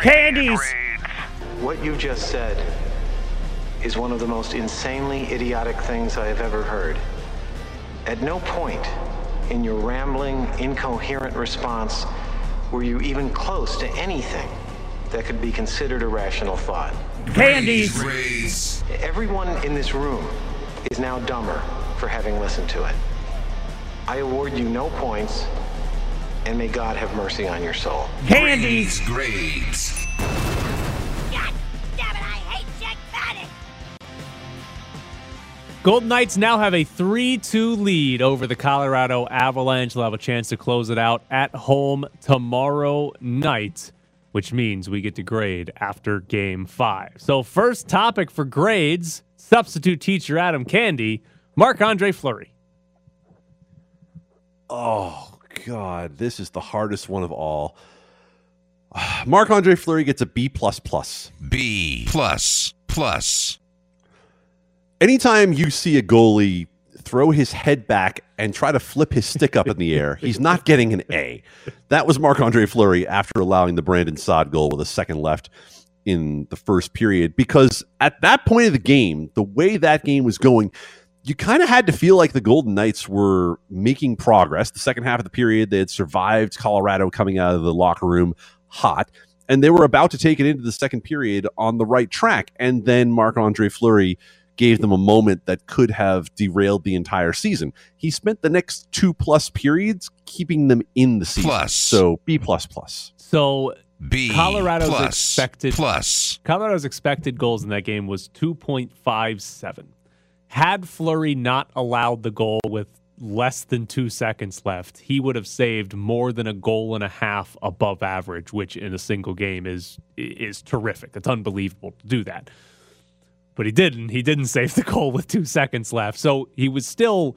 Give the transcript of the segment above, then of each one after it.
Candies! What you just said is one of the most insanely idiotic things I have ever heard. At no point in your rambling, incoherent response were you even close to anything that could be considered a rational thought. Candies! Raise. Everyone in this room is now dumber for having listened to it. I award you no points, and may God have mercy on your soul. Candies! Grades. God damn it, I hate Jack Paddock! Golden Knights now have a 3 2 lead over the Colorado Avalanche. They'll have a chance to close it out at home tomorrow night, which means we get to grade after game five. So, first topic for grades substitute teacher Adam Candy, Marc Andre Fleury. Oh God, this is the hardest one of all. Marc Andre Fleury gets a B plus plus. B plus plus. Anytime you see a goalie throw his head back and try to flip his stick up in the air, he's not getting an A. That was Marc Andre Fleury after allowing the Brandon Saad goal with a second left in the first period. Because at that point of the game, the way that game was going, you kind of had to feel like the Golden Knights were making progress. The second half of the period, they had survived Colorado coming out of the locker room hot, and they were about to take it into the second period on the right track. And then Marc Andre Fleury gave them a moment that could have derailed the entire season. He spent the next two plus periods keeping them in the season. Plus. So B plus plus. So, B Colorado's plus expected- plus. Colorado's expected goals in that game was 2.57. Had Fleury not allowed the goal with less than two seconds left, he would have saved more than a goal and a half above average, which in a single game is is terrific. It's unbelievable to do that. But he didn't. He didn't save the goal with two seconds left. So he was still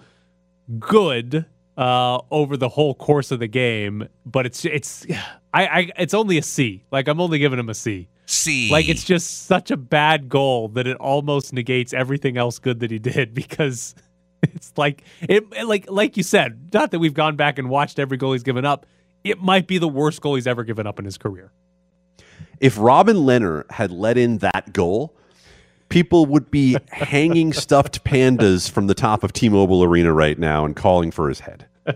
good uh, over the whole course of the game. But it's it's I, I it's only a C. Like I'm only giving him a C. C. Like it's just such a bad goal that it almost negates everything else good that he did because it's like it like like you said, not that we've gone back and watched every goal he's given up. It might be the worst goal he's ever given up in his career. If Robin Lehner had let in that goal, people would be hanging stuffed pandas from the top of T-Mobile Arena right now and calling for his head.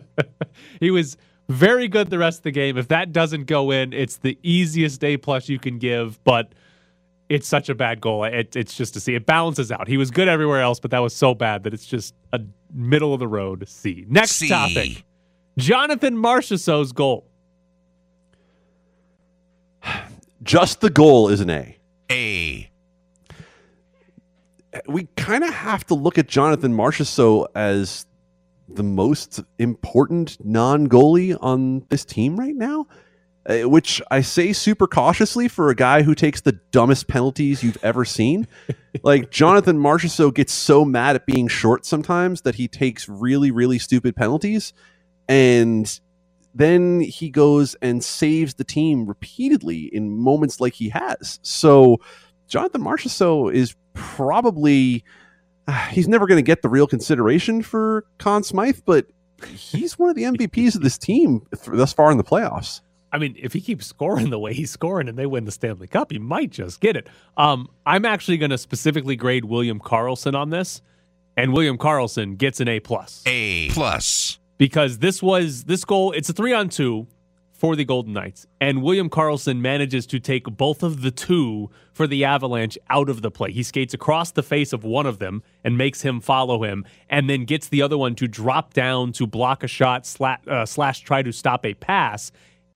He was very good the rest of the game. If that doesn't go in, it's the easiest A plus you can give, but it's such a bad goal. It, it's just to see. It balances out. He was good everywhere else, but that was so bad that it's just a middle of the road C. Next C. topic. Jonathan Marchessault's goal. Just the goal is an A. A. we kind of have to look at Jonathan Marchessault as the most important non-goalie on this team right now, uh, which I say super cautiously for a guy who takes the dumbest penalties you've ever seen. like Jonathan Marchessault gets so mad at being short sometimes that he takes really really stupid penalties and then he goes and saves the team repeatedly in moments like he has. So Jonathan Marchessault is probably he's never going to get the real consideration for Conn Smythe, but he's one of the MVPs of this team thus far in the playoffs. I mean, if he keeps scoring the way he's scoring and they win the Stanley Cup, he might just get it. Um, I'm actually going to specifically grade William Karlsson on this, and William Karlsson gets an A plus. A plus. because this was this goal it's a three on two for the golden knights and william karlsson manages to take both of the two for the avalanche out of the play he skates across the face of one of them and makes him follow him and then gets the other one to drop down to block a shot sla- uh, slash try to stop a pass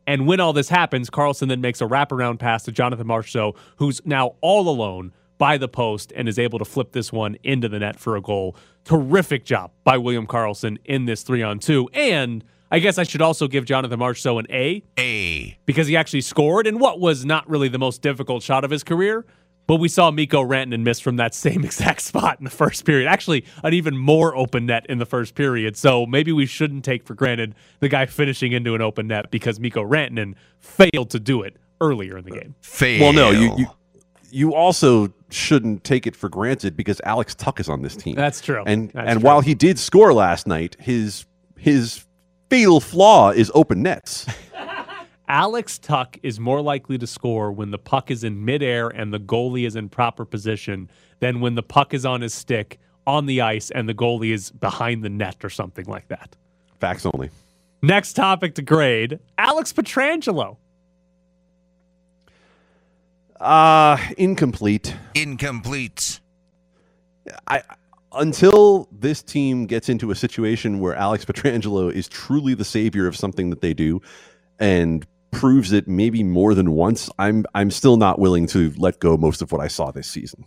and when all this happens, Karlsson then makes a wraparound pass to Jonathan Marchessault, who's now all alone by the post and is able to flip this one into the net for a goal. Terrific job by William Karlsson in this three on two. And I guess I should also give Jonathan Marchessault an A A. because he actually scored in what was not really the most difficult shot of his career. But we saw Mikko Rantanen miss from that same exact spot in the first period. Actually, an even more open net in the first period. So maybe we shouldn't take for granted the guy finishing into an open net because Mikko Rantanen failed to do it earlier in the game. Fail. Well, no, you, you you also shouldn't take it for granted because Alex Tuch is on this team. That's true. And That's and true. while he did score last night, his his fatal flaw is open nets. Alex Tuch is more likely to score when the puck is in midair and the goalie is in proper position than when the puck is on his stick on the ice and the goalie is behind the net or something like that. Facts only. Next topic to grade Alex Pietrangelo. Uh incomplete. Incomplete. I until this team gets into a situation where Alex Pietrangelo is truly the savior of something that they do and proves it maybe more than once, I'm I'm still not willing to let go most of what I saw this season.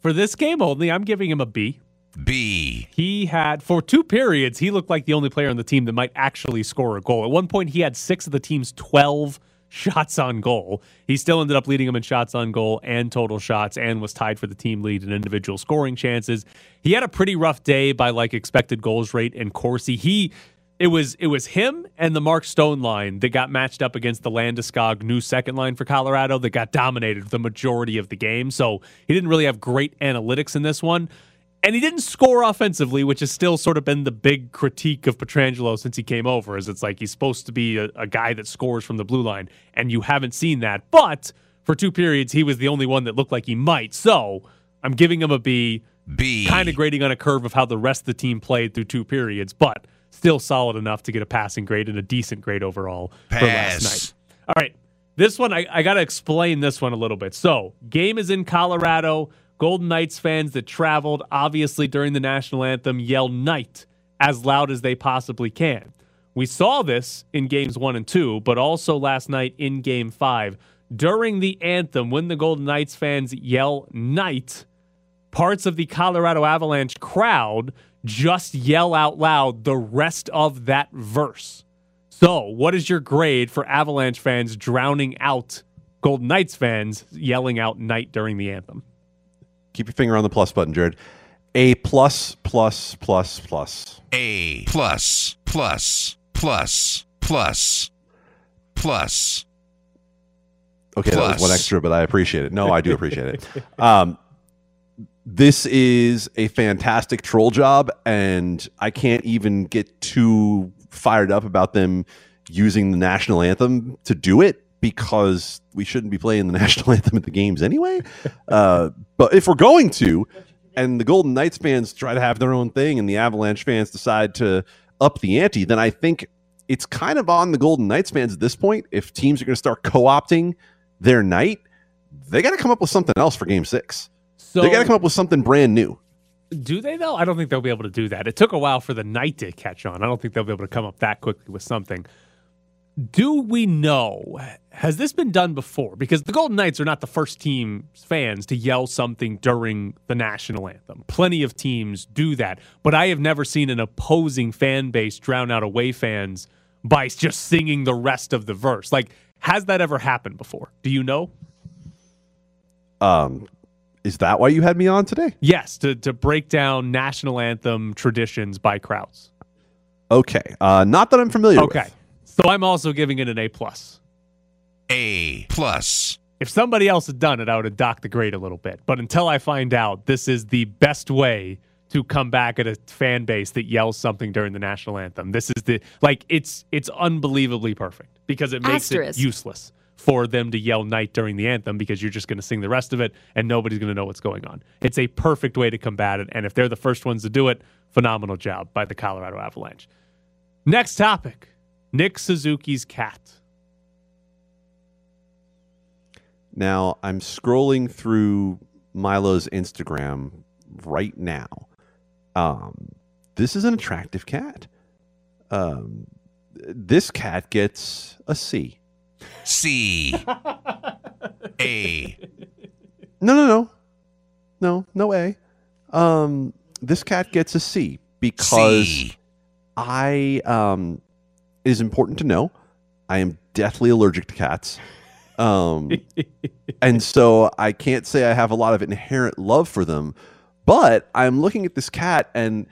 For this game only, I'm giving him a B. B. He had, for two periods, he looked like the only player on the team that might actually score a goal. At one point, he had six of the team's 12 shots on goal. He still ended up leading them in shots on goal and total shots and was tied for the team lead in individual scoring chances. He had a pretty rough day by like expected goals rate and Corsi. He it was it was him and the Mark Stone line that got matched up against the Landeskog new second line for Colorado that got dominated the majority of the game. So he didn't really have great analytics in this one. And he didn't score offensively, which has still sort of been the big critique of Pietrangelo since he came over. Is it's like he's supposed to be a, a guy that scores from the blue line, and you haven't seen that. But for two periods, he was the only one that looked like he might. So I'm giving him a B, B. kind of grading on a curve of how the rest of the team played through two periods, but still solid enough to get a passing grade and a decent grade overall for last night. All right. This one, I, I got to explain this one a little bit. So, game is in Colorado. Golden Knights fans that traveled, obviously during the national anthem, yell Knight as loud as they possibly can. We saw this in games one and two, but also last night in game five. During the anthem, when the Golden Knights fans yell Knight, parts of the Colorado Avalanche crowd just yell out loud the rest of that verse. So, what is your grade for Avalanche fans drowning out Golden Knights fans yelling out night during the anthem? Keep your finger on the plus button, Jared. A plus plus plus plus. A. Plus. Plus. Plus. Plus. Plus. Okay, that was one extra, but I appreciate it. No, I do appreciate it. Um, this is a fantastic troll job, and I can't even get too fired up about them using the national anthem to do it because we shouldn't be playing the national anthem at the games anyway. Uh, but if we're going to, and the Golden Knights fans try to have their own thing, and the Avalanche fans decide to up the ante, then I think it's kind of on the Golden Knights fans at this point. If teams are going to start co-opting their night, they got to come up with something else for Game Six. So, they got to come up with something brand new. do they though? I don't think they'll be able to do that. It took a while for the night to catch on. I don't think they'll be able to come up that quickly with something. Do we know? Has this been done before? Because the Golden Knights are not the first team fans to yell something during the national anthem. Plenty of teams do that, but I have never seen an opposing fan base drown out away fans by just singing the rest of the verse. Like, has that ever happened before? Do you know? Um, is that why you had me on today? Yes, to, to break down national anthem traditions by crowds. Okay, uh, not that I'm familiar Okay. with. So I'm also giving it an A plus. A. Plus. If somebody else had done it, I would have docked the grade a little bit. But until I find out, this is the best way to come back at a fan base that yells something during the national anthem. This is the like it's it's unbelievably perfect because it makes Asterisk. it useless for them to yell night during the anthem because you're just going to sing the rest of it and nobody's going to know what's going on. It's a perfect way to combat it and if they're the first ones to do it, phenomenal job by the Colorado Avalanche. Next topic. Nick Suzuki's cat. Now I'm scrolling through Milo's Instagram right now. Um, this is an attractive cat. Um, this cat gets a C. C. A. No, no, no, no, no A. Um, this cat gets a C because C. I um, it is important to know I am deathly allergic to cats. Um, and so I can't say I have a lot of inherent love for them, but I'm looking at this cat and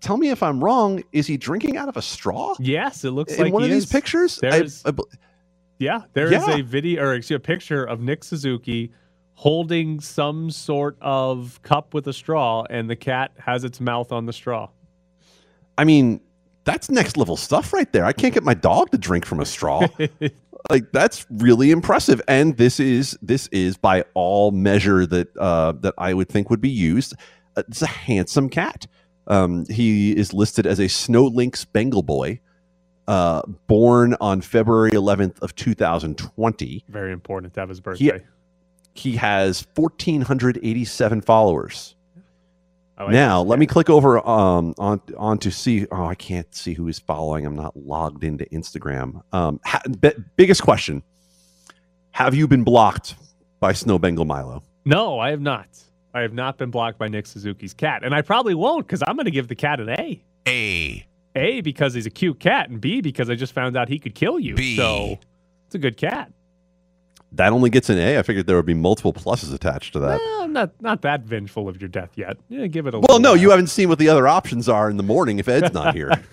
tell me if I'm wrong. Is he drinking out of a straw Yes, it looks in like one he of these pictures? I- There's- I bel- Yeah, there is Yeah. a video or actually a picture of Nick Suzuki holding some sort of cup with a straw, and the cat has its mouth on the straw. I mean, that's next level stuff right there. I can't get my dog to drink from a straw. Like that's really impressive, and this is this is by all measure that uh, that I would think would be used. uh, It's a handsome cat. Um, he is listed as a Snow Lynx Bengal boy, uh, born on February 11th of 2020. Very important to have his birthday. He has 1,487 followers. I like now this let me click over um on on to see oh i can't see who is following i'm not logged into instagram um ha- bi- biggest question have you been blocked by snow bengal milo No, I have not. I have not been blocked by Nick Suzuki's cat, and I probably won't because I'm going to give the cat an A. A. A because he's a cute cat, and B because I just found out he could kill you. B. So it's a good cat. That only gets an a i figured there would be multiple pluses attached to that Well, I'm not not that vengeful of your death yet. Yeah, give it a. well little no while. you haven't seen what the other options are in the morning if ed's not here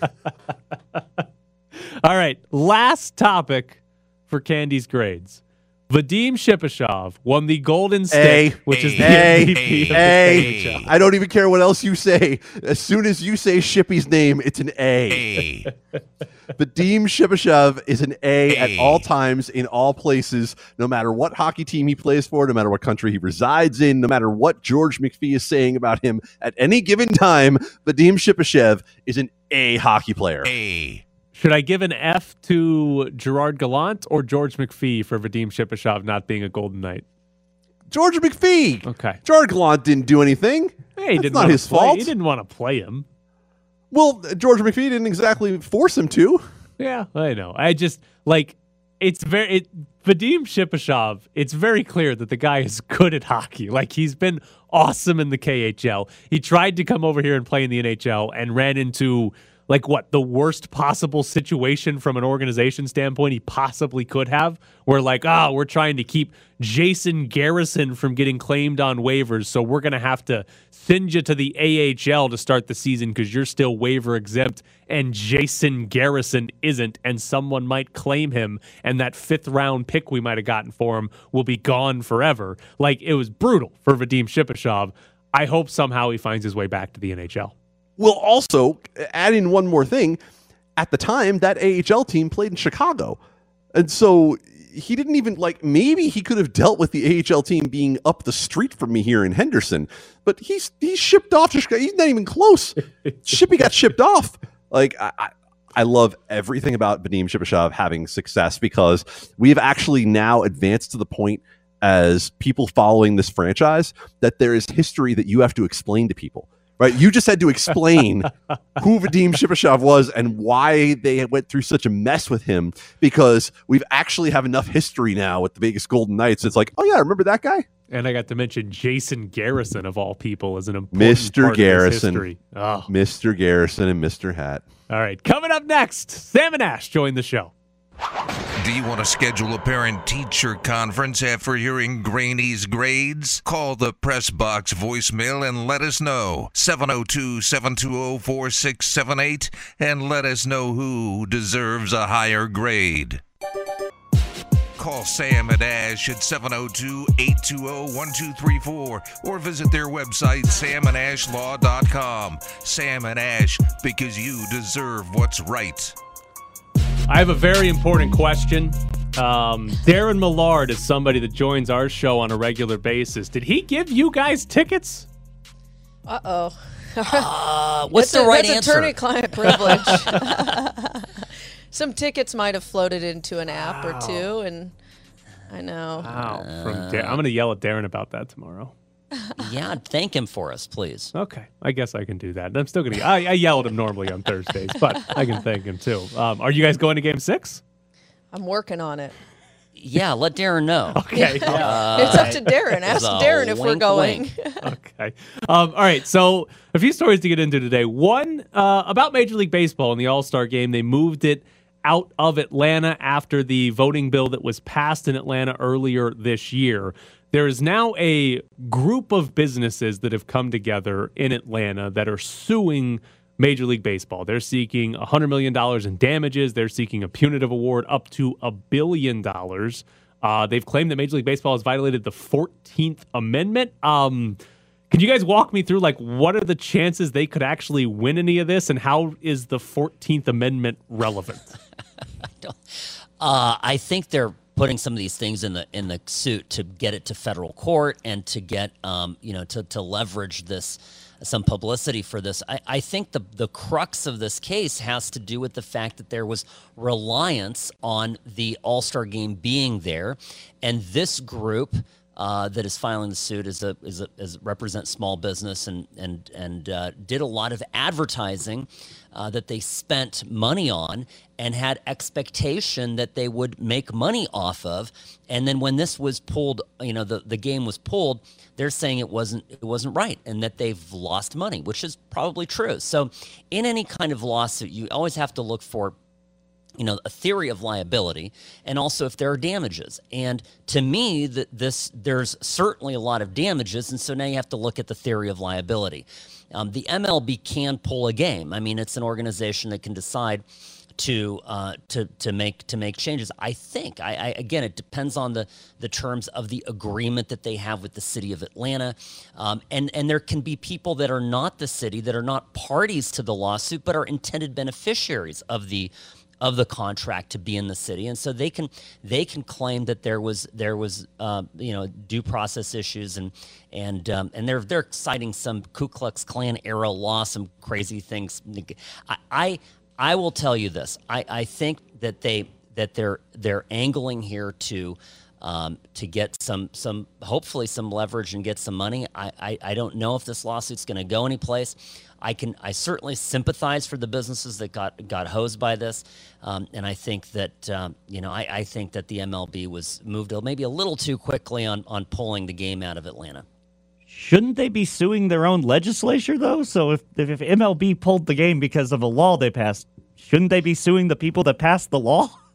All right, last topic for Candy's grades. Vadim Shipachyov won the Golden Stick, A. which is the A. MVP of the A. KHL. i don't even care what else you say as soon as you say shippy's name it's an a A. Vadim Shipachyov is an A, at all times, in all places, no matter what hockey team he plays for, no matter what country he resides in, no matter what George McPhee is saying about him at any given time. Vadim Shipachyov is an A hockey player. A. Should I give an F to Gerard Gallant or George McPhee for Vadim Shipachyov not being a Golden Knight? George McPhee. Okay. George Gallant didn't do anything. Hey, he That's didn't not his play- fault. He didn't want to play him. Well, George McPhee didn't exactly force him to. Yeah, I know. I just like it's very it, Vadim Shipachyov. It's very clear that the guy is good at hockey. Like he's been awesome in the KHL. He tried to come over here and play in the NHL and ran into like what the worst possible situation from an organization standpoint he possibly could have. Where like, ah, we're trying to keep Jason Garrison from getting claimed on waivers, so we're gonna have to send you to the AHL to start the season because you're still waiver exempt, and Jason Garrison isn't, and someone might claim him, and that fifth round pick we might have gotten for him will be gone forever. Like it was brutal for Vadim Shipachyov. I hope somehow he finds his way back to the NHL. Well, also, add in one more thing. At the time, that AHL team played in Chicago. And so he didn't even like maybe he could have dealt with the AHL team being up the street from me here in Henderson, but he's he's shipped off to Chicago. He's not even close. Shippy got shipped off. Like I, I I love everything about Vadim Shipachyov having success because we've actually now advanced to the point as people following this franchise that there is history that you have to explain to people. Right? You just had to explain who Vadim Shipachyov was and why they went through such a mess with him because we've actually have enough history now with the Vegas Golden Knights. It's like, oh yeah, remember that guy? And I got to mention Jason Garrison of all people as an important Mr. part of this Garrison. history. Oh. Mr. Garrison and Mr. Hat. All right, coming up next, Sam and Ash join the show. Do you want to schedule a parent teacher conference after hearing Graney's grades? Call the press box voicemail and let us know. 702 720 4678 and let us know who deserves a higher grade. Call Sam and Ash at 702 820 1234 or visit their website, samandashlaw.com. Sam and Ash, because you deserve what's right. I have a very important question. Um, Darren Millard is somebody that joins our show on a regular basis. Did he give you guys tickets? Uh oh. Uh, what's the that's right a, that's answer? attorney-client privilege. Some tickets might have floated into an app or two, and I know. Wow. From Dar- I'm going to yell at Darren about that tomorrow. Yeah, thank him for us, please. Okay, I guess I can do that. I'm still going to. I, I yell at him normally on Thursdays, but I can thank him too. Um, are you guys going to Game Six? I'm working on it. Yeah, let Darren know. Okay. it's up to Darren. Ask Darren if we're going. okay. Um, all right. So a few stories to get into today. One uh, about Major League Baseball and the All Star Game. They moved it out of Atlanta after the voting bill that was passed in Atlanta earlier this year. There is now a group of businesses that have come together in Atlanta that are suing Major League Baseball. They're seeking $100 million in damages. They're seeking a punitive award up to a billion dollars. Uh, they've claimed that Major League Baseball has violated the 14th Amendment. Um, can you guys walk me through like what are the chances they could actually win any of this, and how is the 14th Amendment relevant? I, uh, I think they're putting some of these things in the in the suit to get it to federal court and to get um, you know to to leverage this some publicity for this. I, I think the the crux of this case has to do with the fact that there was reliance on the All Star game being there, and this group. Uh, that is filing the suit is a is a is represent small business and and and uh, did a lot of advertising uh, that they spent money on and had expectation that they would make money off of. And then when this was pulled you know the, the game was pulled they're saying it wasn't it wasn't right and that they've lost money which is probably true. So in any kind of lawsuit you always have to look for you know a theory of liability and also if there are damages. And to me that this there's certainly a lot of damages and so now you have to look at the theory of liability. Um, the mlb can pull a game. I mean it's an organization that can decide to uh, to to make to make changes. I think I, I, again it depends on the the terms of the agreement that they have with the city of Atlanta, um, and and there can be people that are not the city that are not parties to the lawsuit but are intended beneficiaries of the of the contract to be in the city, and so they can they can claim that there was there was uh, you know due process issues and and um, and they're they're citing some Ku Klux Klan era law, some crazy things. I I, I will tell you this. I, I think that they that they're they're angling here to. Um, to get some some hopefully some leverage and get some money. I, I, I don't know if this lawsuit's going to go anyplace. I can I certainly sympathize for the businesses that got got hosed by this, um, and I think that um, you know I, I think that the MLB was moved maybe a little too quickly on on pulling the game out of Atlanta. Shouldn't they be suing their own legislature though? So if if MLB pulled the game because of a law they passed, shouldn't they be suing the people that passed the law?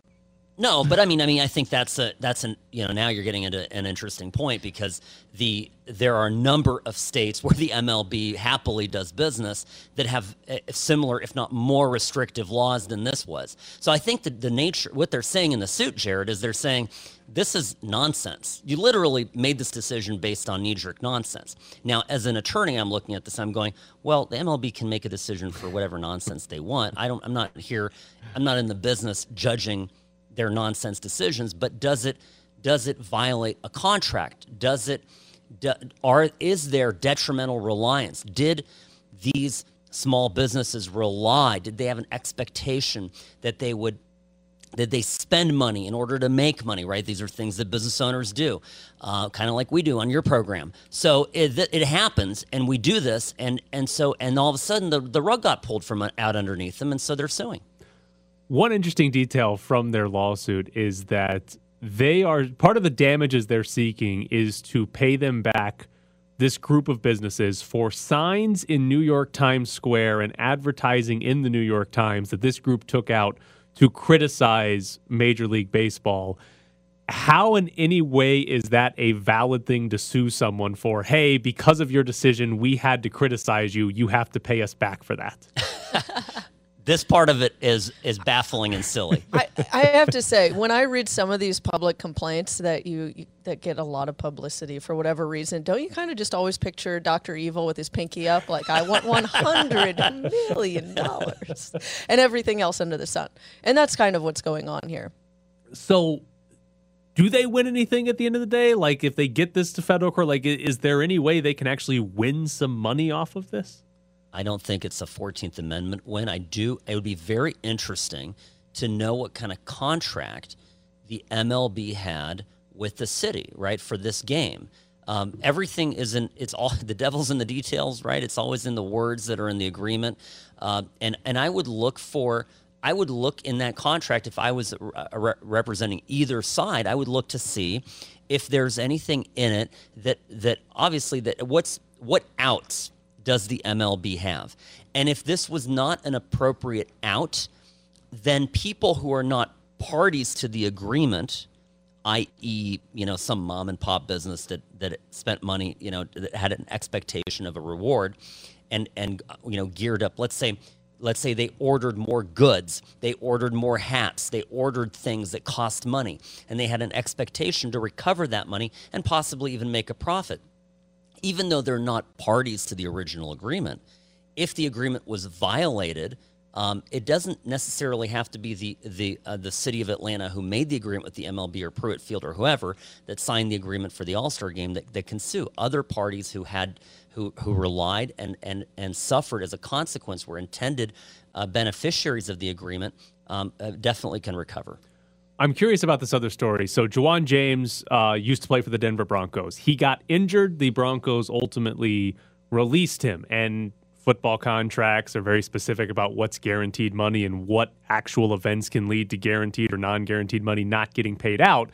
No, but I mean, I mean, I think that's a that's an you know now you're getting into an interesting point because the there are a number of states where the MLB happily does business that have eh, similar, if not more, restrictive laws than this was. So I think that the nature what they're saying in the suit, Jared, is they're saying this is nonsense. You literally made this decision based on knee jerk nonsense. Now, as an attorney, I'm looking at this. I'm going, well, the MLB can make a decision for whatever nonsense they want. I don't. I'm not here. I'm not in the business judging their nonsense decisions, but does it does it violate a contract? Does it do, are is there detrimental reliance? Did these small businesses rely? Did they have an expectation that they would did they spend money in order to make money right these are things that business owners do uh, kind of like we do on your program so it, it happens and we do this and and so and all of a sudden the, the rug got pulled from out underneath them and so they're suing one interesting detail from their lawsuit is that they are part of the damages they're seeking is to pay them back this group of businesses for signs in New York Times Square and advertising in the New York Times that this group took out to criticize Major League Baseball. How, in any way, is that a valid thing to sue someone for? Hey, because of your decision, we had to criticize you. You have to pay us back for that. this part of it is is baffling and silly. I, I have to say, when I read some of these public complaints that you that get a lot of publicity for whatever reason, don't you kind of just always picture Doctor Evil with his pinky up, like I want one hundred million dollars, and everything else under the sun, and that's kind of what's going on here. So, do they win anything at the end of the day? Like, if they get this to federal court, like, is there any way they can actually win some money off of this? I don't think it's a 14th Amendment win. I do. It would be very interesting to know what kind of contract the MLB had with the city, right, for this game. Um, everything isn't. It's all the devil's in the details, right? It's always in the words that are in the agreement, uh, and and I would look for. I would look in that contract if I was re- representing either side. I would look to see if there's anything in it that that obviously that what's what outs does the MLB have? And if this was not an appropriate out, then people who are not parties to the agreement, i.e., you know, some mom and pop business that that spent money, you know, that had an expectation of a reward, and and you know, geared up. Let's say, let's say they ordered more goods, they ordered more hats, they ordered things that cost money, and they had an expectation to recover that money and possibly even make a profit even though they're not parties to the original agreement, if the agreement was violated Um, it doesn't necessarily have to be the the uh, the city of Atlanta who made the agreement with the MLB or Truist Field or whoever that signed the agreement for the All Star game that, that can sue. Other parties who had who who relied and and and suffered as a consequence were intended uh, beneficiaries of the agreement um, uh, definitely can recover. I'm curious about this other story. So, Ja'Wuan James uh, used to play for the Denver Broncos. He got injured. The Broncos ultimately released him. And football contracts are very specific about what's guaranteed money and what actual events can lead to guaranteed or non guaranteed money not getting paid out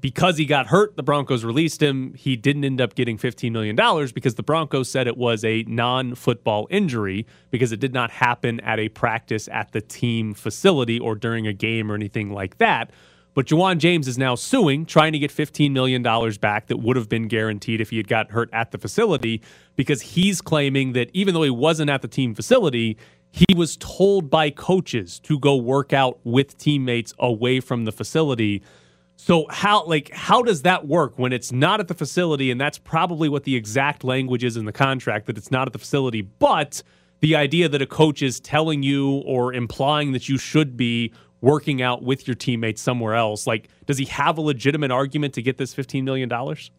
because he got hurt, the Broncos released him. He didn't end up getting $15 million because the Broncos said it was a non football injury because it did not happen at a practice at the team facility or during a game or anything like that. But Ja'Wuan James is now suing, trying to get $15 million back that would have been guaranteed if he had got hurt at the facility because he's claiming that even though he wasn't at the team facility, he was told by coaches to go work out with teammates away from the facility. So how like how does that work when it's not at the facility and that's probably what the exact language is in the contract that it's not at the facility but the idea that a coach is telling you or implying that you should be working out with your teammates somewhere else like does he have a legitimate argument to get this 15 million dollars?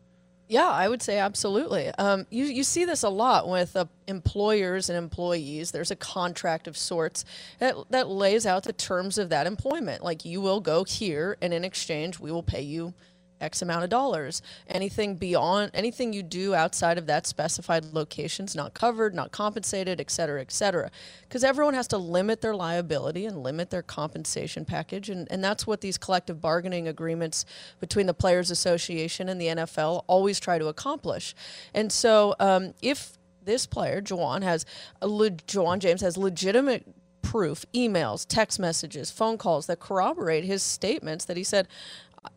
Yeah, I would say absolutely. Um, you, you see this a lot with uh, employers and employees. There's a contract of sorts that, that lays out the terms of that employment. Like you will go here, and in exchange, we will pay you X amount of dollars. Anything beyond, anything you do outside of that specified location is not covered, not compensated, et cetera, et cetera. Because everyone has to limit their liability and limit their compensation package. And, and that's what these collective bargaining agreements between the Players Association and the NFL always try to accomplish. And so um, if this player, Ja'Wuan, has le- Ja'Wuan James has legitimate proof, emails, text messages, phone calls that corroborate his statements that he said,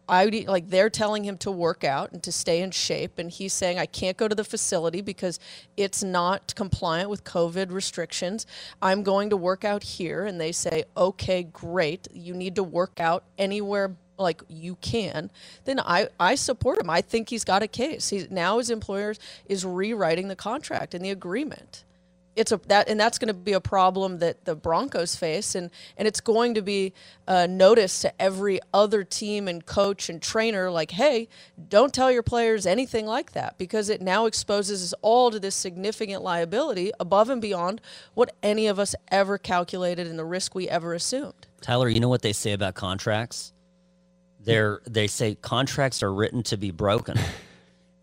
I like they're telling him to work out and to stay in shape, and he's saying I can't go to the facility because it's not compliant with COVID restrictions. I'm going to work out here, and they say, okay, great. You need to work out anywhere like you can. Then I I support him. I think he's got a case. He's now his employer is rewriting the contract and the agreement it's a that and that's going to be a problem that the Broncos face and and it's going to be a notice to every other team and coach and trainer like hey don't tell your players anything like that because it now exposes us all to this significant liability above and beyond what any of us ever calculated and the risk we ever assumed. Tyler you know what they say about contracts? They're they say contracts are written to be broken.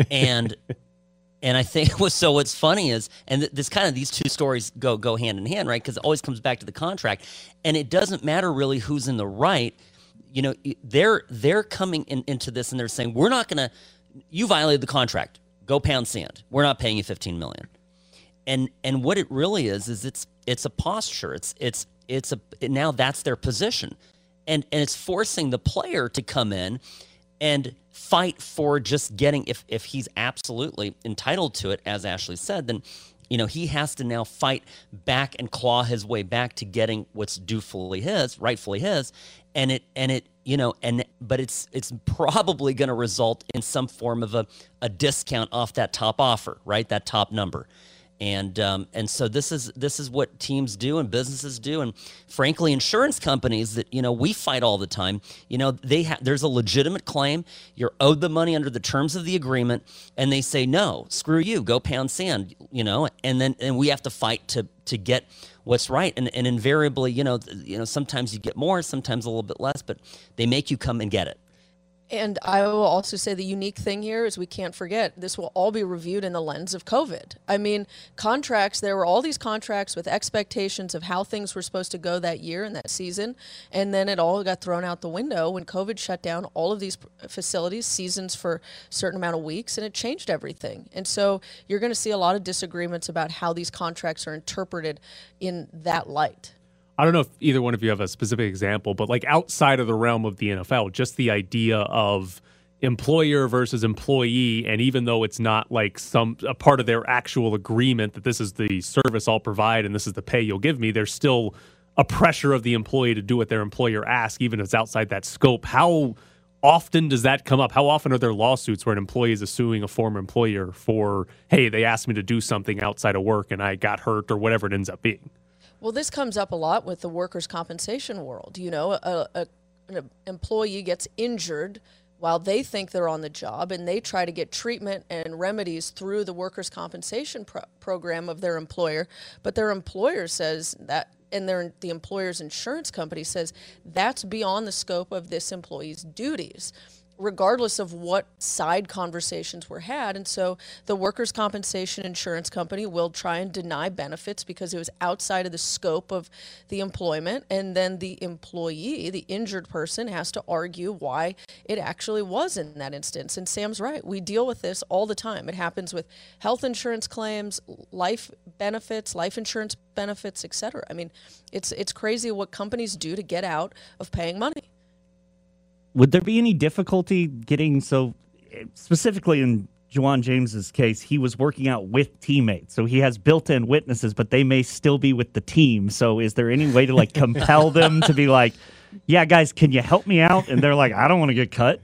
And and I think so. What's funny is, and this kind of these two stories go go hand in hand, right? Because it always comes back to the contract, and it doesn't matter really who's in the right. You know, they're they're coming in, into this and they're saying we're not to. You violated the contract. Go pound sand. We're not paying you fifteen million. And and what it really is is it's it's a posture. It's it's it's a now that's their position, and and it's forcing the player to come in and fight for just getting if if he's absolutely entitled to it as Ashley said then you know he has to now fight back and claw his way back to getting what's dutifully his rightfully his. And it and it you know and but it's it's probably going to result in some form of a, a discount off that top offer right? That top number and um, and so this is this is what teams do and businesses do. And frankly insurance companies that you know we fight all the time you know they there's a legitimate claim. You're owed the money under the terms of the agreement. And they say no screw you. Go pound sand you know? And then and we have to fight to to get what's right. And, and invariably you know you know sometimes you get more sometimes a little bit less but they make you come and get it and I will also say the unique thing here is we can't forget this will all be reviewed in the lens of COVID. I mean, contracts, there were all these contracts with expectations of how things were supposed to go that year and that season. And then it all got thrown out the window when COVID shut down all of these facilities, seasons for a certain amount of weeks, and it changed everything. And so you're going to see a lot of disagreements about how these contracts are interpreted in that light. I don't know if either one of you have a specific example, but like outside of the realm of the NFL, just the idea of employer versus employee and even though it's not like some a part of their actual agreement that this is the service I'll provide and this is the pay you'll give me there's still a pressure of the employee to do what their employer asks even if it's outside that scope. How often does that come up? How often are there lawsuits where an employee is suing a former employer for hey they asked me to do something outside of work and I got hurt or whatever it ends up being Well, this comes up a lot with the workers' compensation world. You know, a, a, an employee gets injured while they think they're on the job and they try to get treatment and remedies through the workers' compensation pro- program of their employer, but their employer says that and their the employer's insurance company says that's beyond the scope of this employee's duties regardless of what side conversations were had. And so the workers' compensation insurance company will try and deny benefits because it was outside of the scope of the employment. And then the employee, the injured person, has to argue why it actually was in that instance. And Sam's right. We deal with this all the time. It happens with health insurance claims, life benefits, life insurance benefits, et cetera. I mean, it's it's crazy what companies do to get out of paying money would there be any difficulty getting so specifically in Ja'Wuan James's case, he was working out with teammates, so he has built-in witnesses, but they may still be with the team. So, is there any way to like compel them to be like, "Yeah, guys, can you help me out?" And they're like, "I don't want to get cut."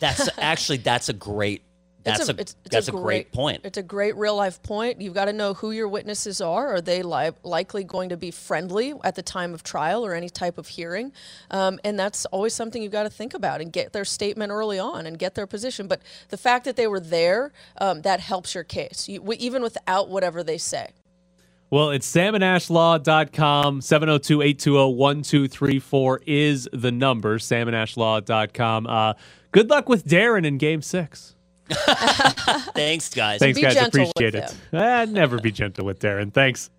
That's actually that's a great that's a, a, it's, it's that's a, great, a, great, point. It's a great real life point. You've got to know who your witnesses are. Are they li- likely going to be friendly at the time of trial or any type of hearing? Um, and that's always something you've got to think about and get their statement early on and get their position. But the fact that they were there, um, that helps your case, you, even without whatever they say. Well, it's samandashlaw.com. 702 820 1234 is the number. Samandashlaw.com. Uh, good luck with Darren in game six. Thanks, guys. Thanks, be guys. Appreciate it. Eh, never be gentle with Darren. Thanks.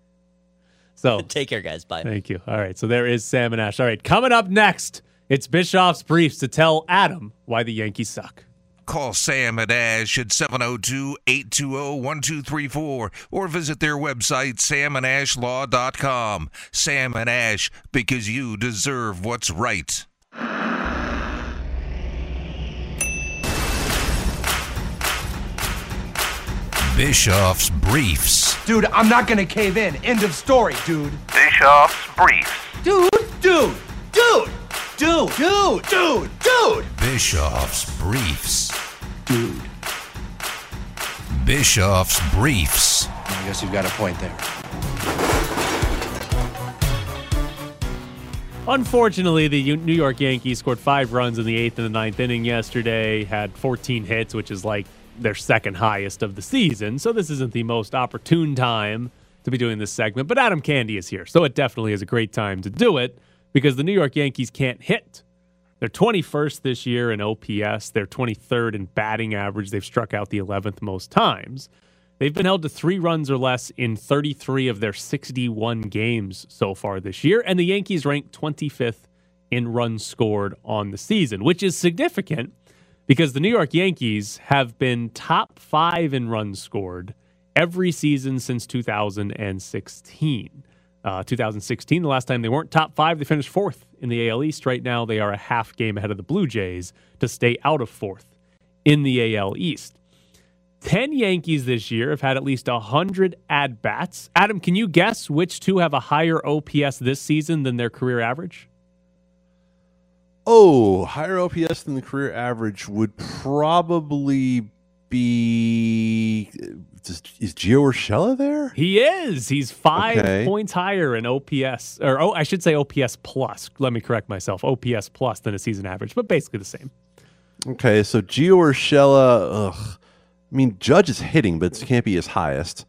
So take care, guys. Bye. Thank you. All right. So there is Sam and Ash. All right. Coming up next, it's Bischoff's briefs to tell Adam why the Yankees suck. Call Sam and Ash at 702 820 1234 or visit their website, samandashlaw.com. Sam and Ash, because you deserve what's right. Bischoff's Briefs. Dude, I'm not gonna cave in. End of story, dude. Bischoff's Briefs. Dude, dude, dude, dude, dude, dude, dude. Bischoff's Briefs. Dude. Bischoff's Briefs. I guess you've got a point there. Unfortunately, the New York Yankees scored five runs in the eighth and the ninth inning yesterday, had 14 hits, which is like their second highest of the season. So this isn't the most opportune time to be doing this segment, but Adam Candy is here. So it definitely is a great time to do it because the New York Yankees can't hit. They're 21st this year in OPS, they're 23rd in batting average. They've struck out the 11th most times. They've been held to three runs or less in 33 of their 61 games so far this year, and the Yankees rank 25th in runs scored on the season, which is significant because the New York Yankees have been top five in runs scored every season since 2016. Uh, 2016, the last time they weren't top five, they finished fourth in the AL East. Right now, they are a half game ahead of the Blue Jays to stay out of fourth in the AL East. 10 Yankees this year have had at least 100 at bats. Adam, can you guess which two have a higher OPS this season than their career average? Oh, higher OPS than the career average would probably be. Is, is Gio Urshela there? He is. He's five Okay. points higher in OPS, or oh, I should say OPS plus. Let me correct myself. OPS plus than a season average, but basically the same. Okay, so Gio Urshela. Ugh. I mean, Judge is hitting, but it can't be his highest.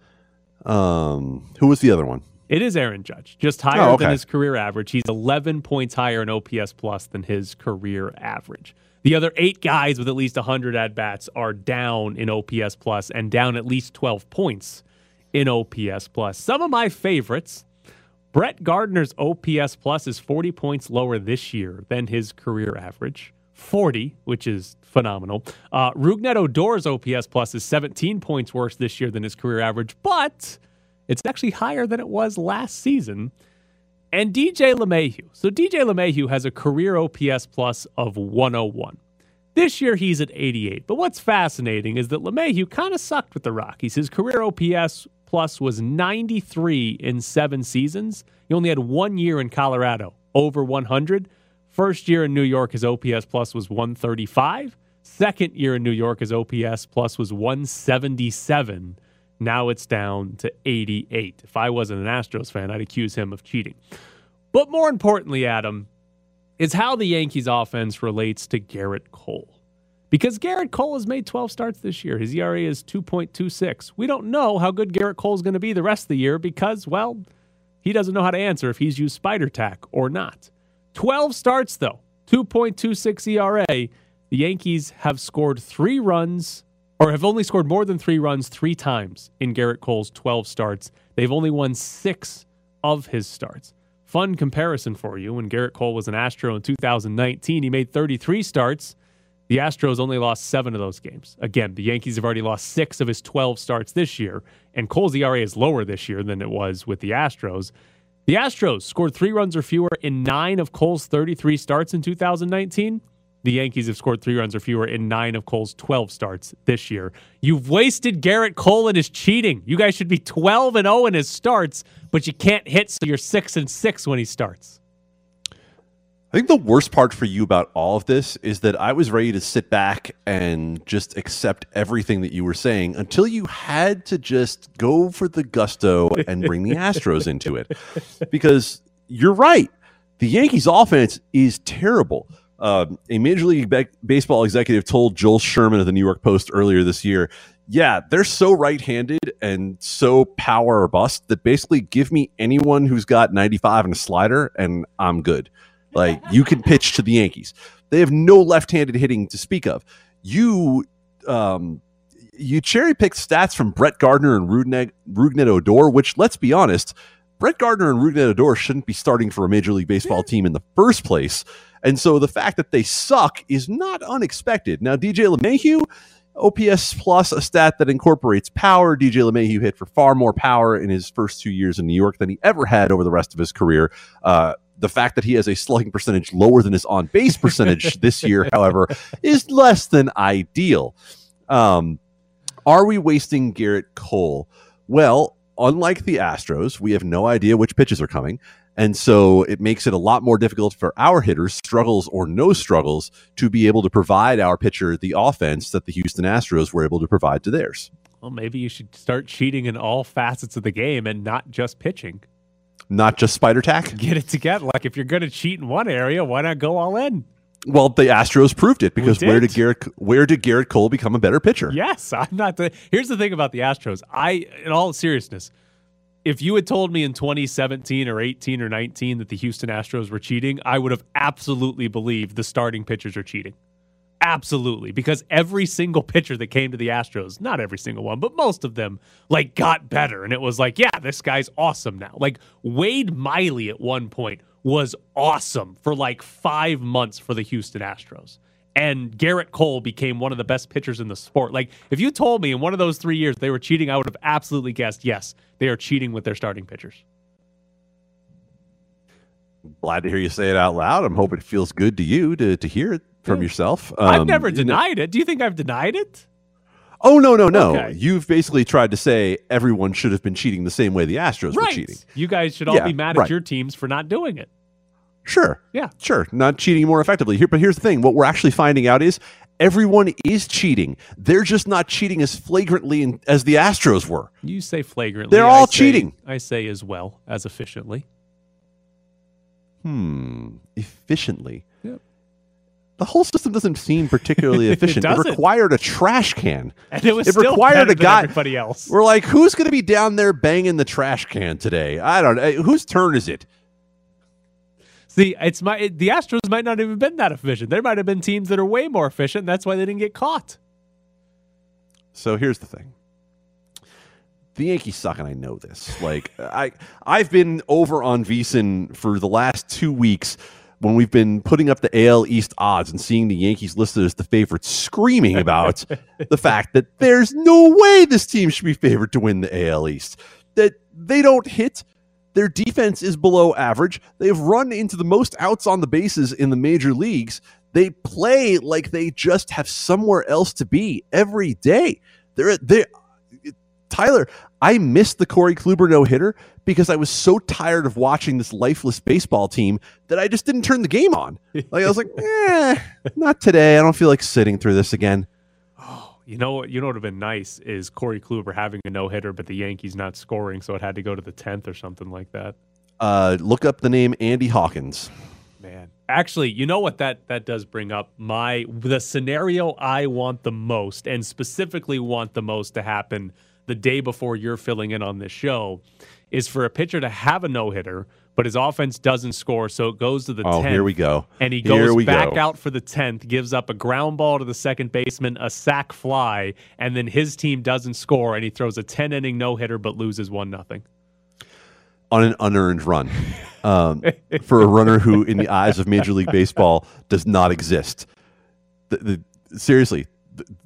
Um, who was the other one? It is Aaron Judge, just higher Oh, okay. than his career average. He's 11 points higher in OPS plus than his career average. The other eight guys with at least 100 at bats are down in OPS plus and down at least 12 points in OPS plus. Some of my favorites. Brett Gardner's OPS plus is 40 points lower this year than his career average. 40, which is phenomenal. Uh, Rougned Odor's OPS plus is 17 points worse this year than his career average, but it's actually higher than it was last season. And DJ LeMahieu. So DJ LeMahieu has a career OPS plus of 101. This year he's at 88. But what's fascinating is that LeMahieu kind of sucked with the Rockies. His career OPS plus was 93 in seven seasons. He only had one year in Colorado over 100. First year in New York, his OPS plus was 135. Second year in New York, his OPS plus was 177. Now it's down to 88. If I wasn't an Astros fan, I'd accuse him of cheating. But more importantly, Adam, is how the Yankees offense relates to Gerrit Cole. Because Gerrit Cole has made 12 starts this year. His ERA is 2.26. We don't know how good Gerrit Cole is going to be the rest of the year because, well, he doesn't know how to answer if he's used Spider Tack or not. 12 starts, though, 2.26 ERA. The Yankees have scored three runs, or have only scored more than three runs three times in Gerrit Cole's 12 starts. They've only won six of his starts. Fun comparison for you. When Gerrit Cole was an Astro in 2019, he made 33 starts. The Astros only lost seven of those games. Again, the Yankees have already lost six of his 12 starts this year, and Cole's ERA is lower this year than it was with the Astros. The Astros scored three runs or fewer in nine of Cole's 33 starts in 2019. The Yankees have scored three runs or fewer in nine of Cole's 12 starts this year. You've wasted Gerrit Cole and his cheating. You guys should be 12 and 0 in his starts, but you can't hit, so you're 6 and 6 when he starts. I think the worst part for you about all of this is that I was ready to sit back and just accept everything that you were saying until you had to just go for the gusto and bring the Astros into it. Because you're right. The Yankees offense is terrible. Um, a Major League Be- Baseball executive told Joel Sherman of the New York Post earlier this year, yeah, they're so right handed and so power or bust that basically give me anyone who's got 95 and a slider and I'm good. Like you can pitch to the Yankees. They have no left-handed hitting to speak of. You um you cherry picked stats from Brett Gardner and Rougned, Rougned Odor, which let's be honest, Brett Gardner and Rougned Odor shouldn't be starting for a Major League Baseball team in the first place. And so the fact that they suck is not unexpected. Now, DJ LeMahieu, OPS plus a stat that incorporates power. DJ LeMahieu hit for far more power in his first two years in New York than he ever had over the rest of his career. Uh, the fact that he has a slugging percentage lower than his on base percentage this year, however, is less than ideal. Um, are we wasting Gerrit Cole? Well, unlike the Astros, we have no idea which pitches are coming. And so it makes it a lot more difficult for our hitters, struggles or no struggles, to be able to provide our pitcher the offense that the Houston Astros were able to provide to theirs. Well, maybe you should start cheating in all facets of the game and not just pitching. Not just spider tack? Get it together. Like if you're going to cheat in one area, why not go all in? Well, the Astros proved it because did. where did Gerrit where did Gerrit Cole become a better pitcher? Yes, I'm not the. Here's the thing about the Astros. I, in all seriousness, if you had told me in 2017 or 18 or 19 that the Houston Astros were cheating, I would have absolutely believed the starting pitchers are cheating. Absolutely, because every single pitcher that came to the Astros, not every single one, but most of them, like got better, and it was like, yeah, this guy's awesome now. Like Wade Miley at one point was awesome for like five months for the Houston Astros. And Gerrit Cole became one of the best pitchers in the sport. Like, if you told me in one of those three years they were cheating, I would have absolutely guessed yes, they are cheating with their starting pitchers. Glad to hear you say it out loud. I'm hoping it feels good to you to, to hear it from yourself. I've Um, never you know- denied it. Do you think I've denied it? Oh no, no, no! Okay. You've basically tried to say everyone should have been cheating the same way the Astros were cheating. You guys should all Yeah, be mad right. at your teams for not doing it. Sure. Yeah. Sure. Not cheating more effectively. Here, but here's the thing: what we're actually finding out is everyone is cheating. They're just not cheating as flagrantly in, as the Astros were. You say flagrantly. They're I all say- cheating. I say as well as efficiently. Hmm. Efficiently. Yep. The whole system doesn't seem particularly efficient. it, doesn't. required a trash can. And it was It still required a guy- everybody else. We're like, who's going to be down there banging the trash can today? I don't know. Whose turn is it? See, it's my it, the Astros might not even been that efficient. There might have been teams that are way more efficient. That's why they didn't get caught. So here's the thing. The Yankees suck, and I know this. Like I, I've been over on VSiN for the last two weeks when we've been putting up the AL East odds and seeing the Yankees listed as the favorites, screaming about the fact that there's no way this team should be favored to win the AL East. That they don't hit. Their defense is below average. They've run into the most outs on the bases in the major leagues. They play like they just have somewhere else to be every day. They're they Tyler, I missed the Corey Kluber no hitter because I was so tired of watching this lifeless baseball team that I just didn't turn the game on. Like I was like, eh, not today. I don't feel like sitting through this again. You know what? You know what would have been nice is Corey Kluber having a no hitter, but the Yankees not scoring, so it had to go to the tenth or something like that. Uh, look up the name Andy Hawkins. Man, actually, you know what that that does bring up my the scenario I want the most, and specifically want the most to happen the day before you're filling in on this show, is for a pitcher to have a no hitter, but his offense doesn't score, so it goes to the Oh, 10th. here we go. And he goes back go. out for the 10th, gives up a ground ball to the second baseman, a sac fly, and then his team doesn't score, and he throws a 10 inning no hitter but loses 1 nothing. on an unearned run um, for a runner who, in the eyes of Major League Baseball, does not exist. The, the, seriously,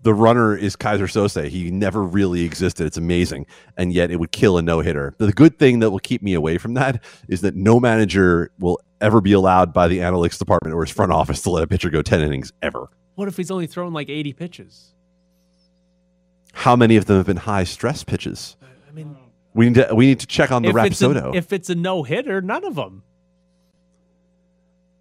the, runner is Keyser Söze. He never really existed. It's amazing, and yet it would kill a no hitter. The good thing that will keep me away from that is that no manager will ever be allowed by the analytics department or his front office to let a pitcher go ten innings ever. What if he's only thrown like 80 pitches? How many of them have been high stress pitches? I mean, We need to we need to check on the if it's, a, if it's a no hitter, none of them.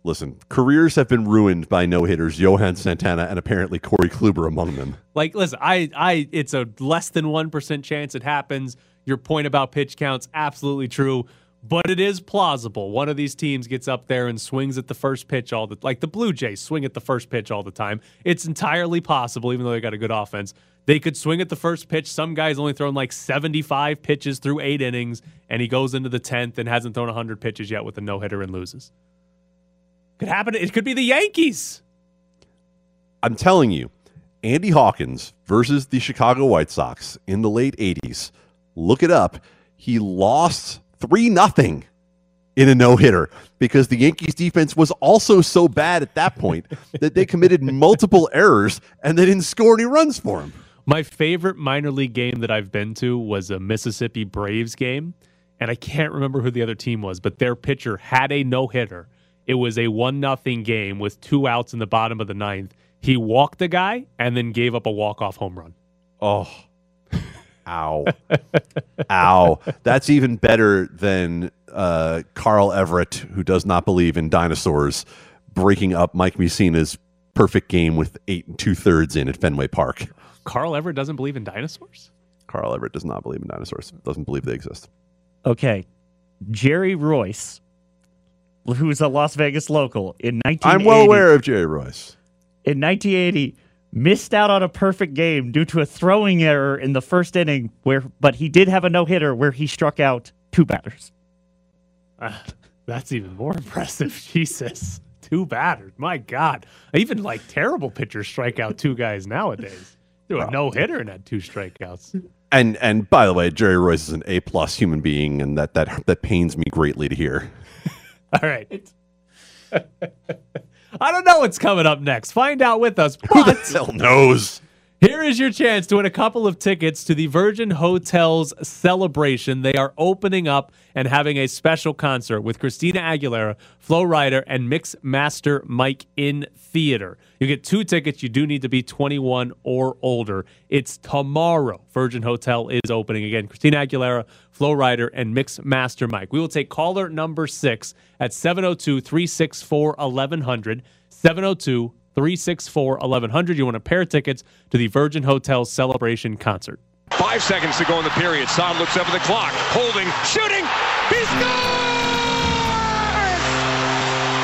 Listen, careers have been ruined by no hitters, Johan Santana and apparently Corey Kluber among them. Like, listen, I, I, it's a less than one percent chance it happens. Your point about pitch counts absolutely true, but it is plausible. One of these teams gets up there and swings at the first pitch all the like the Blue Jays swing at the first pitch all the time. It's entirely possible, even though they got a good offense. They could swing at the first pitch. Some guy's only thrown like 75 pitches through eight innings, and he goes into the 10th and hasn't thrown 100 pitches yet with a no hitter and loses. Could happen. It could be the Yankees. I'm telling you, Andy Hawkins versus the Chicago White Sox in the late 80s. Look it up. He lost 3 nothing in a no-hitter because the Yankees defense was also so bad at that point that they committed multiple errors and they didn't score any runs for him. My favorite minor league game that I've been to was a Mississippi Braves game, and I can't remember who the other team was, but their pitcher had a no hitter. It was a one nothing game with two outs in the bottom of the ninth. He walked the guy and then gave up a walk off home run. Oh. Ow. Ow. That's even better than uh, Carl Everett, who does not believe in dinosaurs, breaking up Mike Mussina's perfect game with eight and two thirds in at Fenway Park. Carl Everett doesn't believe in dinosaurs? Carl Everett does not believe in dinosaurs, doesn't believe they exist. Okay. Jerry Reuss, who's a Las Vegas local, in 1980, I'm well aware of Jerry Reuss. in 1980 missed out on a perfect game due to a throwing error in the first inning where but he did have a no-hitter where he struck out two batters. Ah, that's even more impressive. Jesus. Two batters. My God. Even like terrible pitchers strike out two guys nowadays. Do a no hitter and had two strikeouts. And and by the way, Jerry Reuss is an A plus human being, and that that that pains me greatly to hear. All right. I don't know what's coming up next. Find out with us. Who the hell knows? Here is your chance to win a couple of tickets to the Virgin Hotels celebration. They are opening up and having a special concert with Christina Aguilera, Flo Rida, and Mix Master Mike in theater. You get two tickets. You do need to be 21 or older. It's tomorrow. Virgin Hotel is opening again. Christina Aguilera, Flo Rida, and Mix Master Mike. We will take caller number six at 702 364 1100. 702 364 1100. You want a pair of tickets to the Virgin Hotel celebration concert. Five seconds to go in the period. Son looks up at the clock, holding, shooting. He scores!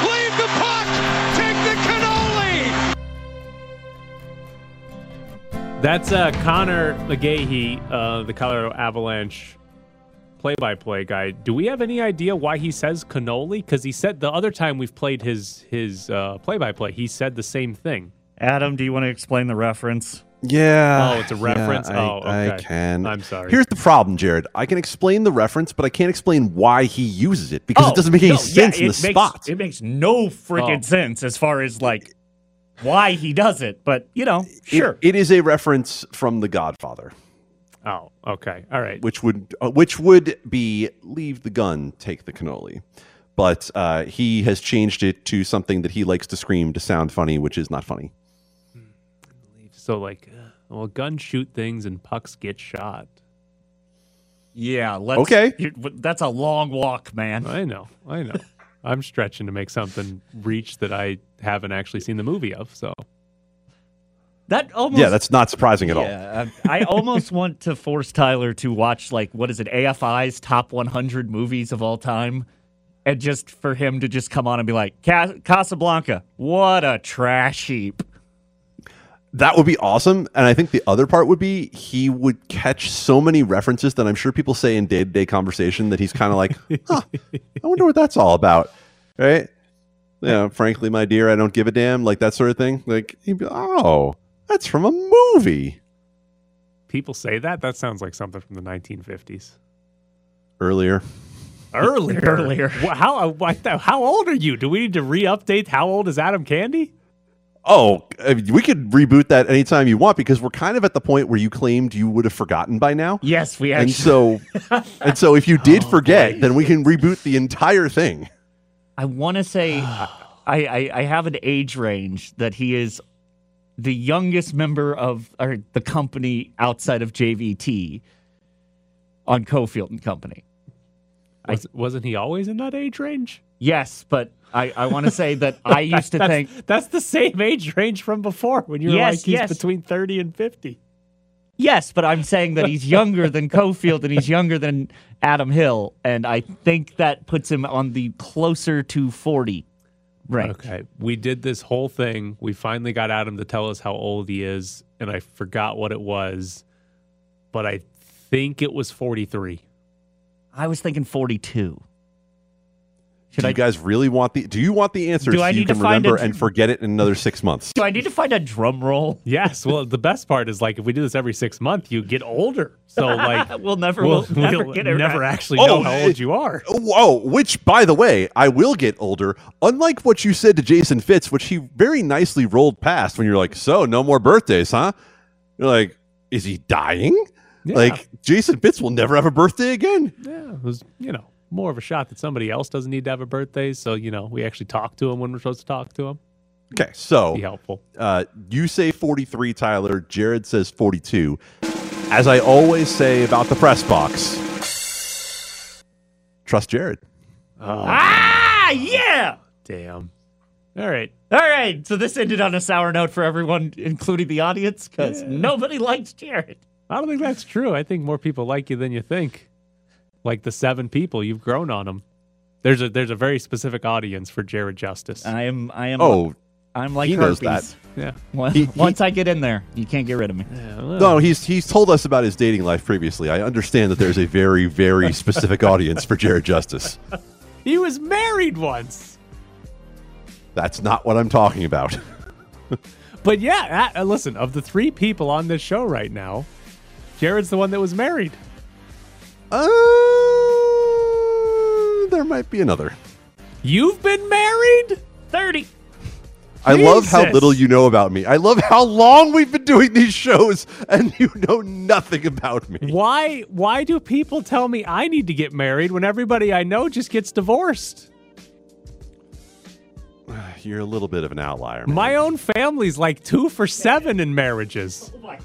Leave the puck. Take the cannoli. That's uh, Conor McGahey, uh, the Colorado Avalanche play-by-play guy. Do we have any idea why he says cannoli? Because he said the other time we've played his his uh, play-by-play, he said the same thing. Adam, do you want to explain the reference? Yeah. Oh, it's a reference? yeah, I, Oh, I can. I'm sorry. Here's the problem, Jared. I can explain the reference, but I can't explain why he uses it because Oh, it doesn't make any no, sense yeah, in the it makes, spot. It makes no freaking Oh. sense as far as like why he does it, but you know, It- sure. it is a reference from The Godfather, Oh, okay. All right. which would uh, which would be leave the gun, take the cannoli. But uh, he has changed it to something that he likes to scream to sound funny, which is not funny. So like, uh, well, guns shoot things and pucks get shot. yeah, let's Okay. you- that's a long walk, man. I know. I know. I'm stretching to make something reach that I haven't actually seen the movie of. So That almost yeah, that's not surprising at all. Yeah, I, I almost want to force Tyler to watch like what is it, AFI's top 100 movies of all time, and just for him to just come on and be like, "Ca- Casablanca, what a trash heap. That would be awesome. And I think the other part would be he would catch so many references that I'm sure people say in day to day conversation that he's kind of like, huh, I wonder what that's all about. Right? You know, frankly, my dear, I don't give a damn. Like that sort of thing. Like, he'd be, oh, that's from a movie People say that. That sounds like something from the 1950s. earlier. Earlier. Earlier. Wha- How uh, how old are you? Do we need to re-update? How old is Adam Candee? Oh, I mean, we could reboot that anytime you want because we're kind of at the point where you claimed you would have forgotten by now. Yes, we And so, and so, if you did Oh, forget, boy. then we can reboot the entire thing. I want to say I, I I have an age range that he is the youngest member of or the company outside of JVT on Cofield and Company. Was, wasn't he always in that age range? Yes, but I, I want to say that I used to that's, think that's the same age range from before when you were Yes, like he's yes. between 30 and 50. yes, but I'm saying that he's younger than Cofield and he's younger than Adam Hill, and I think that puts him on the closer to 40 range. Okay. We did this whole thing. We finally got Adam to tell us how old he is, and I forgot what it was, but I think it was 43. I was thinking 42. Should do I you guys really want the? Do you want the answer Do so I you need to can find a remember dr- and forget it in another six months? do I need to find a drum roll? Yes. Well, the best part is like if we do this every six months, you get older. So like we'll never we'll, we'll, never we'll get it never right. actually oh, know Oh, how old you are. Whoa! Which, by the way, I will get older. Unlike what you said to Jason Fitz, which he very nicely rolled past when you're like, "So, no more birthdays, huh?" You're like, "Is he dying?" Yeah. Like Jason Fitz will never have a birthday again. Yeah, it was you know more of a shot that somebody else doesn't need to have a birthday. So you know we actually talk to him when we're supposed to talk to him. Okay, so Be helpful. uh, you say 43, Tyler. Jared says 42. As I always say about the press box, trust Jared. Ah, yeah. Damn. All right. All right. So this ended on a sour note for everyone, including the audience, because nobody likes Jared. I don't think that's true. I think more people like you than you think. Like the seven people you've grown on them. There's a there's a very specific audience for Jared Justice. I am. I am. Oh, I'm like he knows herpes. yeah. Once, He- he- once I get in there, you can't get rid of me. Yeah, well, No, he's he's told us about his dating life previously. I understand that there's a very very specific audience for Jared Justice. He was married once. That's not what I'm talking about. But yeah, uh, listen, of the three people on this show right now, Jared's the one that was married. Uh, there might be another. You've been married? 30. I love how little you know about me. I love how long we've been doing these shows and you know nothing about me. Why why do people tell me I need to get married when everybody I know just gets divorced? You're a little bit of an outlier. Man. My own family's like 2 for 7 in marriages. Oh my god.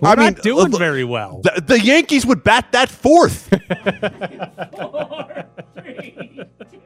We're I mean, not doing uh, very well. the, the Yankees would bat that fourth. Four, three, two,